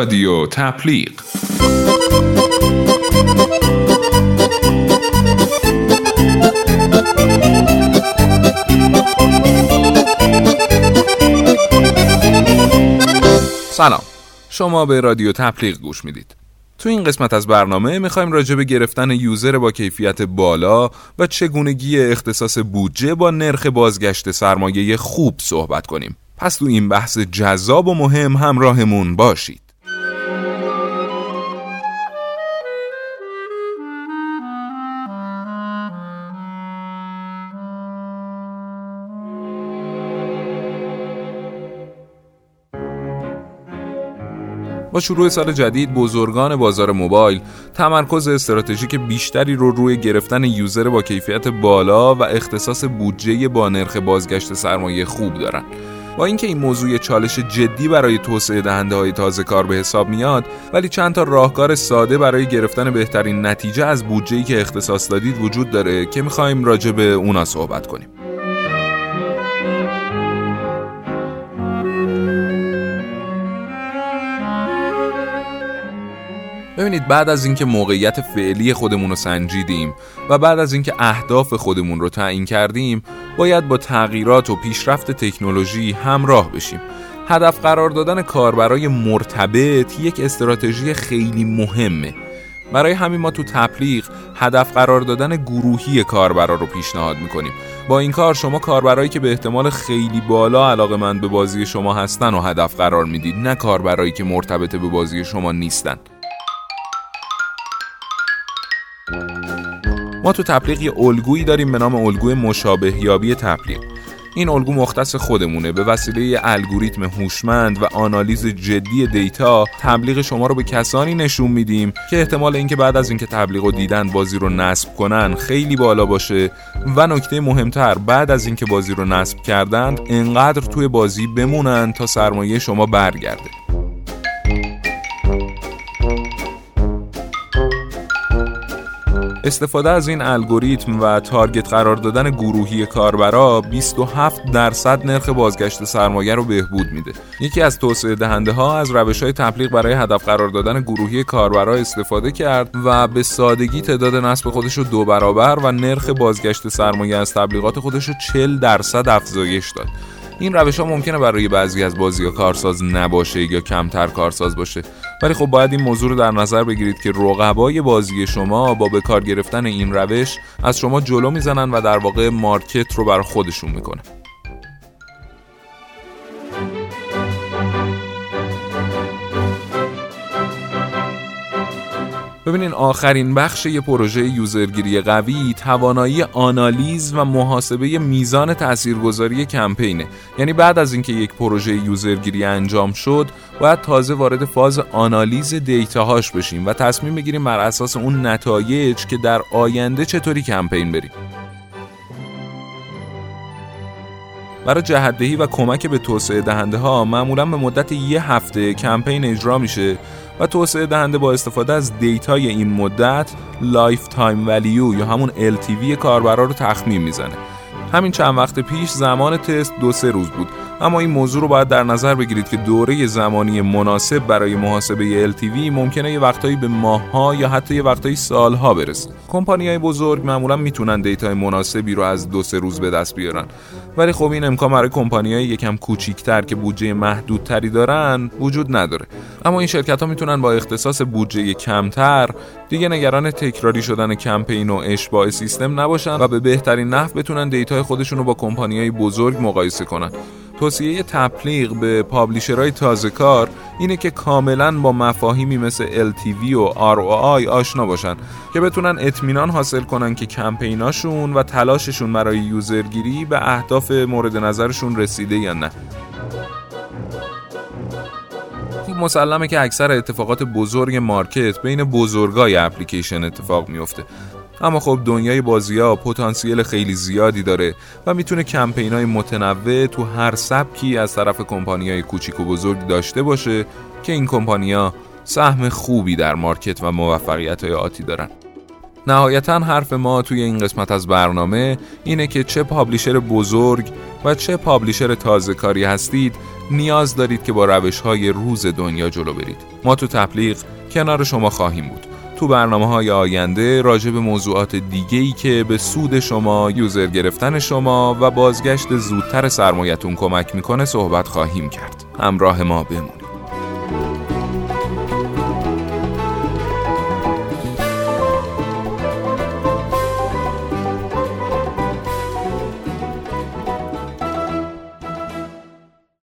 رادیو تبلیغ. سلام. شما به رادیو تبلیغ گوش می‌دید. تو این قسمت از برنامه می‌خوایم راجع به گرفتن یوزر با کیفیت بالا و چگونگی اختصاص بودجه با نرخ بازگشت سرمایه خوب صحبت کنیم. پس تو این بحث جذاب و مهم همراهمون باشید. با شروع سال جدید بزرگان بازار موبایل تمرکز استراتژیک بیشتری رو روی گرفتن یوزر با کیفیت بالا و اختصاص بودجه با نرخ بازگشت سرمایه خوب دارن. با اینکه این موضوع چالش جدی برای توسعه دهنده های تازه کار به حساب میاد ولی چند تا راهکار ساده برای گرفتن بهترین نتیجه از بودجه‌ای که اختصاص دادید وجود داره که می‌خوایم راجع به اونا صحبت کنیم. ببینید بعد از اینکه موقعیت فعلی خودمون رو سنجیدیم و بعد از اینکه اهداف خودمون رو تعیین کردیم باید با تغییرات و پیشرفت تکنولوژی همراه بشیم. هدف قرار دادن کاربرای مرتبط یک استراتژی خیلی مهمه. برای همین ما تو تبلیغ هدف قرار دادن گروهی کاربرا رو پیشنهاد می‌کنیم. با این کار شما کاربرایی که به احتمال خیلی بالا علاقه من به بازی شما هستن و هدف قرار می‌دید نه کاربرایی که مرتبط به بازی شما نیستن. ما تو تبلیغ یه الگویی داریم به نام الگوی مشابه یابی تبلیغ. این الگو مختص خودمونه. به وسیله الگوریتم هوشمند و آنالیز جدی دیتا تبلیغ شما رو به کسانی نشون میدیم که احتمال اینکه بعد از اینکه تبلیغ رو دیدن بازی رو نصب کنن خیلی بالا باشه. و نکته مهمتر بعد از اینکه بازی رو نصب کردند انقدر توی بازی بمونن تا سرمایه شما برگرده. استفاده از این الگوریتم و تارگت قرار دادن گروهی کاربرا 27 درصد نرخ بازگشت سرمایه رو بهبود میده. یکی از توسعه دهنده ها از روش های تبلیغ برای هدف قرار دادن گروهی کاربرا استفاده کرد و به سادگی تعداد نصب خودش رو دو برابر و نرخ بازگشت سرمایه از تبلیغات خودش رو 40 درصد افزایش داد. این روش ها ممکنه برای بعضی از بازی ها کارساز نباشه یا کمتر کارساز باشه. ولی خب باید این موضوع رو در نظر بگیرید که رقبای بازی شما با به کار گرفتن این روش از شما جلو می‌زنن و در واقع مارکت رو بر خودشون می‌کنه ببینین آخرین بخش یه پروژه یوزرگیری قوی توانایی آنالیز و محاسبه میزان تاثیرگذاری کمپینه. یعنی بعد از اینکه یک پروژه user گیری انجام شد باید تازه وارد فاز آنالیز data هاش بشیم و تصمیم بگیریم بر اساس اون نتایج که در آینده چطوری کمپین بریم. برای جهت‌دهی و کمک به توسعه دهنده ها معمولا به مدت یه هفته کمپین اجرا میشه و توسعه دهنده با استفاده از data ی این مدت lifetime value یا همون LTV کاربرا رو تخمین می‌زنه. همین چند وقت پیش زمان تست دو سه روز بود اما این موضوع رو باید در نظر بگیرید که دوره زمانی مناسب برای محاسبه LTV ممکنه یه وقتایی به ماهها یا حتی یه وقتایی سالها برسه. کمپانی های بزرگ معمولا می‌تونن دیتای مناسبی رو از دو سه روز به دست بیارن. ولی خب این امکان برای کمپانی های یکم کوچیکتر که بودجه محدودتری دارن وجود نداره. اما این شرکت ها می‌تونن با اختصاص بودجه کمتر دیگه نگران تکراری شدن کمپین و اشباع سیستم نباشن و به بهترین نحو بتونن خودشون رو با کمپانی های بزرگ مقایسه کنن. توصیه تبلیغ به پابلیشرهای تازه کار اینه که کاملا با مفاهیمی مثل LTV و ROI آشنا باشن که بتونن اطمینان حاصل کنن که کمپیناشون و تلاششون برای یوزرگیری به اهداف مورد نظرشون رسیده یا نه خب مسلمه که اکثر اتفاقات بزرگ مارکت بین بزرگای اپلیکیشن اتفاق میفته اما خب دنیای بازی ها پتانسیل خیلی زیادی داره و می‌تونه کمپین های متنوع تو هر سبکی از طرف کمپانی های کوچیک و بزرگ داشته باشه که این کمپانیا سهم خوبی در مارکت و موفقیت های آتی دارن. نهایتا حرف ما توی این قسمت از برنامه اینه که چه پابلیشر بزرگ و چه پابلیشر تازه کاری هستید نیاز دارید که با روش های روز دنیا جلو برید. ما تو تبلیغ کنار شما خواهیم بود. تو برنامه های آینده راجع به موضوعات دیگه ای که به سود شما، یوزر گرفتن شما و بازگشت زودتر سرمایتون کمک می‌کنه صحبت خواهیم کرد. همراه ما بمون.